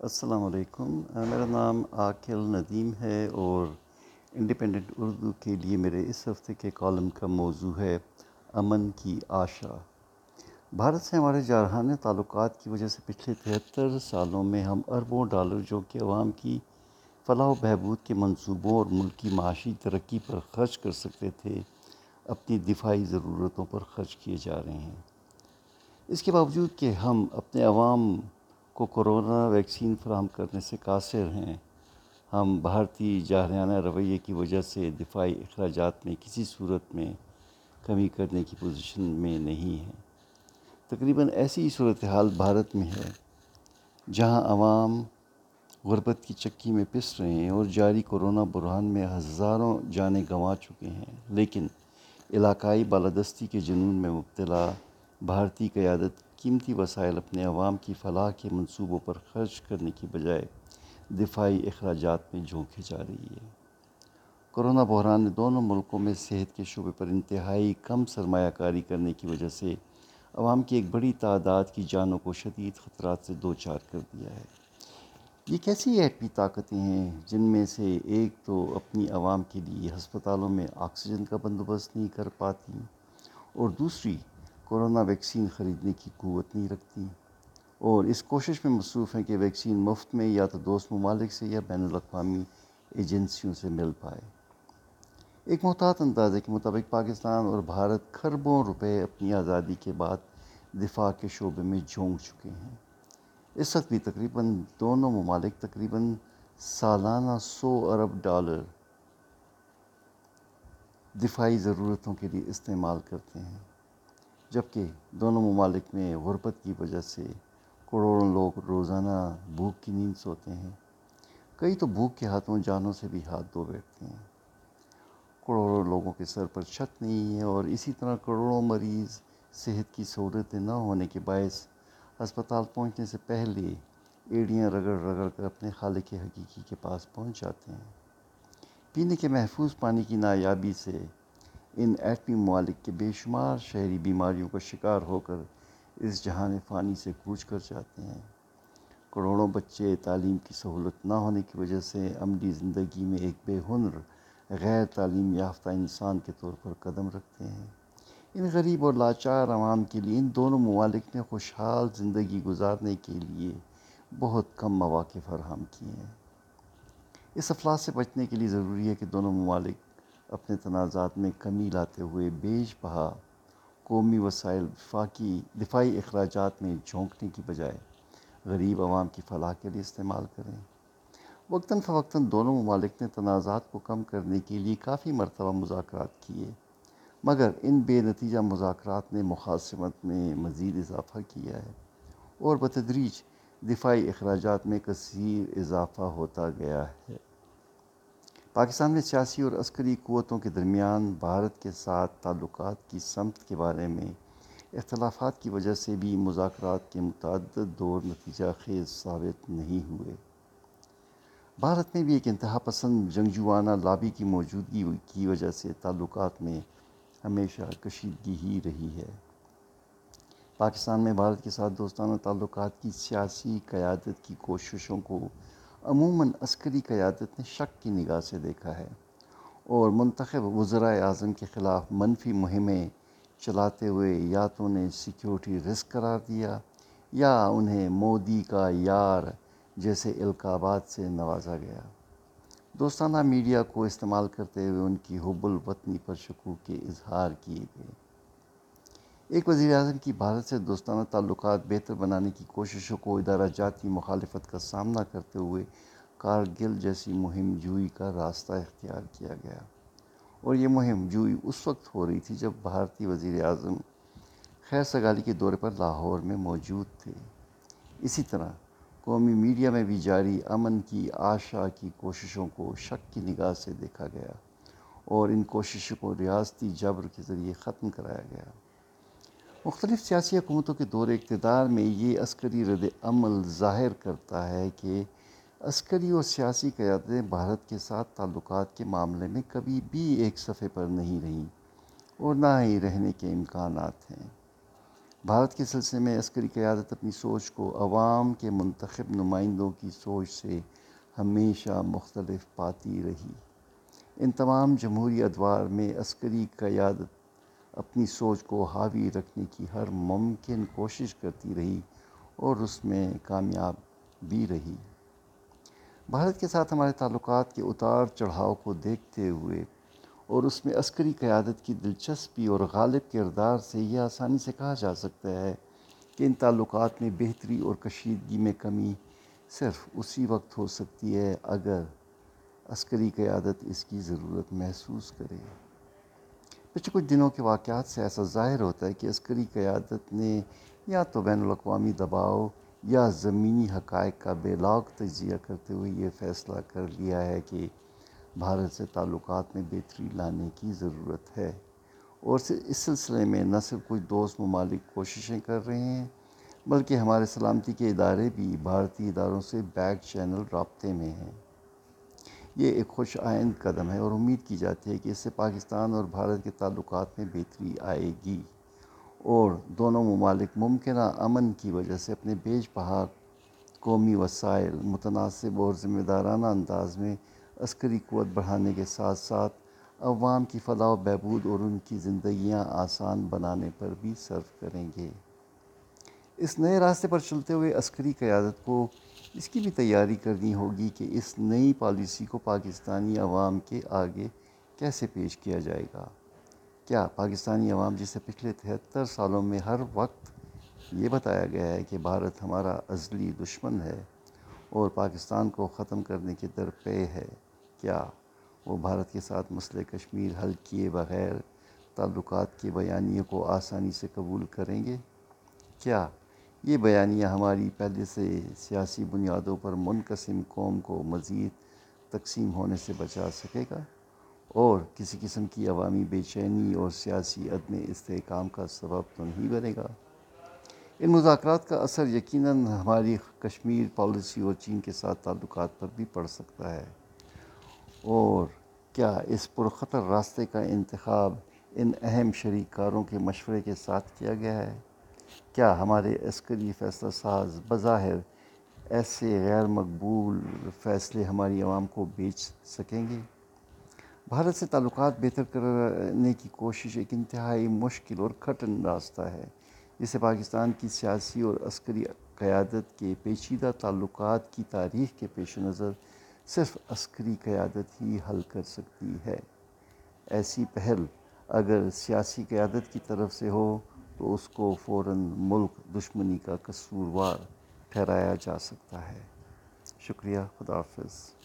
السلام علیکم۔ میرا نام عاقل ندیم ہے اور انڈیپینڈنٹ اردو کے لیے میرے اس ہفتے کے کالم کا موضوع ہے امن کی آشا۔ بھارت سے ہمارے جارحانہ تعلقات کی وجہ سے پچھلے تہتر سالوں میں ہم اربوں ڈالر جو کہ عوام کی فلاح و بہبود کے منصوبوں اور ملک کی معاشی ترقی پر خرچ کر سکتے تھے، اپنی دفاعی ضرورتوں پر خرچ کیے جا رہے ہیں۔ اس کے باوجود کہ ہم اپنے عوام کو کرونا ویکسین فراہم کرنے سے قاصر ہیں۔ ہم بھارتی جارحانہ رویے کی وجہ سے دفاعی اخراجات میں کسی صورت میں کمی کرنے کی پوزیشن میں نہیں ہیں۔ تقریباً ایسی صورتحال بھارت میں ہے، جہاں عوام غربت کی چکی میں پس رہے ہیں اور جاری کرونا برہان میں ہزاروں جانیں گنوا چکے ہیں۔ لیکن علاقائی بالادستی کے جنون میں مبتلا بھارتی قیادت قیمتی وسائل اپنے عوام کی فلاح کے منصوبوں پر خرچ کرنے کی بجائے دفاعی اخراجات میں جھونکے جا رہی ہے۔ کرونا بحران نے دونوں ملکوں میں صحت کے شعبے پر انتہائی کم سرمایہ کاری کرنے کی وجہ سے عوام کی ایک بڑی تعداد کی جانوں کو شدید خطرات سے دو چار کر دیا ہے۔ یہ کیسی ایٹمی طاقتیں ہیں جن میں سے ایک تو اپنی عوام کے لیے ہسپتالوں میں آکسیجن کا بندوبست نہیں کر پاتی اور دوسری کورونا ویکسین خریدنے کی قوت نہیں رکھتی۔ اور اس کوشش میں مصروف ہیں کہ ویکسین مفت میں یا تو دوست ممالک سے یا بین الاقوامی ایجنسیوں سے مل پائے۔ ایک محتاط اندازے کے مطابق پاکستان اور بھارت کھربوں روپے اپنی آزادی کے بعد دفاع کے شعبے میں جھونک چکے ہیں۔ اس وقت بھی تقریباً دونوں ممالک تقریباً سالانہ سو ارب ڈالر دفاعی ضرورتوں کے لیے استعمال کرتے ہیں۔ جبکہ دونوں ممالک میں غربت کی وجہ سے کروڑوں لوگ روزانہ بھوک کی نیند سوتے ہیں۔ کئی تو بھوک کے ہاتھوں جانوں سے بھی ہاتھ دھو بیٹھتے ہیں۔ کروڑوں لوگوں کے سر پر چھت نہیں ہے اور اسی طرح کروڑوں مریض صحت کی سہولتیں نہ ہونے کے باعث ہسپتال پہنچنے سے پہلے ایڑیاں رگڑ رگڑ کر اپنے خالق حقیقی کے پاس پہنچ جاتے ہیں۔ پینے کے محفوظ پانی کی نایابی سے ان ایٹمی ممالک کے بے شمار شہری بیماریوں کا شکار ہو کر اس جہان فانی سے کوچ کر جاتے ہیں۔ کروڑوں بچے تعلیم کی سہولت نہ ہونے کی وجہ سے عملی زندگی میں ایک بے ہنر، غیر تعلیم یافتہ انسان کے طور پر قدم رکھتے ہیں۔ ان غریب اور لاچار عوام کے لیے ان دونوں ممالک نے خوشحال زندگی گزارنے کے لیے بہت کم مواقع فراہم کیے ہیں۔ اس افلاس سے بچنے کے لیے ضروری ہے کہ دونوں ممالک اپنے تنازعات میں کمی لاتے ہوئے بیش بہا، قومی وسائل وفاقی دفاعی اخراجات میں جھونکنے کی بجائے غریب عوام کی فلاح کے لیے استعمال کریں۔ وقتاً فوقتاً دونوں ممالک نے تنازعات کو کم کرنے کے لیے کافی مرتبہ مذاکرات کیے، مگر ان بے نتیجہ مذاکرات نے مخاصمت میں مزید اضافہ کیا ہے اور بتدریج دفاعی اخراجات میں کثیر اضافہ ہوتا گیا ہے۔ پاکستان میں سیاسی اور عسکری قوتوں کے درمیان بھارت کے ساتھ تعلقات کی سمت کے بارے میں اختلافات کی وجہ سے بھی مذاکرات کے متعدد دور نتیجہ خیز ثابت نہیں ہوئے۔ بھارت میں بھی ایک انتہا پسند جنگجوانہ لابی کی موجودگی کی وجہ سے تعلقات میں ہمیشہ کشیدگی ہی رہی ہے۔ پاکستان میں بھارت کے ساتھ دوستانہ تعلقات کی سیاسی قیادت کی کوششوں کو عموماً عسکری قیادت نے شک کی نگاہ سے دیکھا ہے اور منتخب وزرائے اعظم کے خلاف منفی مہمیں چلاتے ہوئے یا تو انہیں سیکیورٹی رسک قرار دیا یا انہیں مودی کا یار جیسے القابات سے نوازا گیا۔ دوستانہ میڈیا کو استعمال کرتے ہوئے ان کی حب الوطنی پر شکوک کے اظہار کیے گئے۔ ایک وزیر اعظم کی بھارت سے دوستانہ تعلقات بہتر بنانے کی کوششوں کو ادارہ جاتی مخالفت کا سامنا کرتے ہوئے کارگل جیسی مہم جوئی کا راستہ اختیار کیا گیا۔ اور یہ مہم جوئی اس وقت ہو رہی تھی جب بھارتی وزیر اعظم خیر سگالی کے دورے پر لاہور میں موجود تھے۔ اسی طرح قومی میڈیا میں بھی جاری امن کی آشا کی کوششوں کو شک کی نگاہ سے دیکھا گیا اور ان کوششوں کو ریاستی جبر کے ذریعے ختم کرایا گیا۔ مختلف سیاسی حکومتوں کے دور اقتدار میں یہ عسکری رد عمل ظاہر کرتا ہے کہ عسکری اور سیاسی قیادتیں بھارت کے ساتھ تعلقات کے معاملے میں کبھی بھی ایک صفحے پر نہیں رہیں اور نہ ہی رہنے کے امکانات ہیں۔ بھارت کے سلسلے میں عسکری قیادت اپنی سوچ کو عوام کے منتخب نمائندوں کی سوچ سے ہمیشہ مختلف پاتی رہی۔ ان تمام جمہوری ادوار میں عسکری قیادت اپنی سوچ کو حاوی رکھنے کی ہر ممکن کوشش کرتی رہی اور اس میں کامیاب بھی رہی۔ بھارت کے ساتھ ہمارے تعلقات کے اتار چڑھاؤ کو دیکھتے ہوئے اور اس میں عسکری قیادت کی دلچسپی اور غالب کردار سے یہ آسانی سے کہا جا سکتا ہے کہ ان تعلقات میں بہتری اور کشیدگی میں کمی صرف اسی وقت ہو سکتی ہے اگر عسکری قیادت اس کی ضرورت محسوس کرے۔ پچھلے کچھ دنوں کے واقعات سے ایسا ظاہر ہوتا ہے کہ عسکری قیادت نے یا تو بین الاقوامی دباؤ یا زمینی حقائق کا بے لاگ تجزیہ کرتے ہوئے یہ فیصلہ کر لیا ہے کہ بھارت سے تعلقات میں بہتری لانے کی ضرورت ہے۔ اور اس سلسلے میں نہ صرف کچھ دوست ممالک کوششیں کر رہے ہیں، بلکہ ہمارے سلامتی کے ادارے بھی بھارتی اداروں سے بیک چینل رابطے میں ہیں۔ یہ ایک خوش آئند قدم ہے اور امید کی جاتی ہے کہ اس سے پاکستان اور بھارت کے تعلقات میں بہتری آئے گی اور دونوں ممالک ممکنہ امن کی وجہ سے اپنے بیج پہاڑ، قومی وسائل، متناسب اور ذمہ دارانہ انداز میں عسکری قوت بڑھانے کے ساتھ ساتھ عوام کی فلاح و بہبود اور ان کی زندگیاں آسان بنانے پر بھی صرف کریں گے۔ اس نئے راستے پر چلتے ہوئے عسکری قیادت کو اس کی بھی تیاری کرنی ہوگی کہ اس نئی پالیسی کو پاکستانی عوام کے آگے کیسے پیش کیا جائے گا؟ کیا پاکستانی عوام جسے پچھلے تہتر سالوں میں ہر وقت یہ بتایا گیا ہے کہ بھارت ہمارا ازلی دشمن ہے اور پاکستان کو ختم کرنے کے درپے ہے، کیا وہ بھارت کے ساتھ مسئلہ کشمیر حل کیے بغیر تعلقات کے بیانیے کو آسانی سے قبول کریں گے؟ کیا یہ بیانیہ ہماری پہلے سے سیاسی بنیادوں پر منقسم قوم کو مزید تقسیم ہونے سے بچا سکے گا اور کسی قسم کی عوامی بے چینی اور سیاسی عدم استحکام کا سبب تو نہیں بنے گا۔ ان مذاکرات کا اثر یقیناً ہماری کشمیر پالیسی اور چین کے ساتھ تعلقات پر بھی پڑ سکتا ہے۔ اور کیا اس پرخطر راستے کا انتخاب ان اہم شریک کاروں کے مشورے کے ساتھ کیا گیا ہے؟ کیا ہمارے عسکری فیصلہ ساز بظاہر ایسے غیر مقبول فیصلے ہماری عوام کو بیچ سکیں گے؟ بھارت سے تعلقات بہتر کرنے کی کوشش ایک انتہائی مشکل اور کھٹن راستہ ہے۔ جسے پاکستان کی سیاسی اور عسکری قیادت کے پیچیدہ تعلقات کی تاریخ کے پیش نظر صرف عسکری قیادت ہی حل کر سکتی ہے۔ ایسی پہل اگر سیاسی قیادت کی طرف سے ہو تو اس کو فوراً ملک دشمنی کا قصوروار ٹھہرایا جا سکتا ہے۔ شکریہ، خدا حافظ۔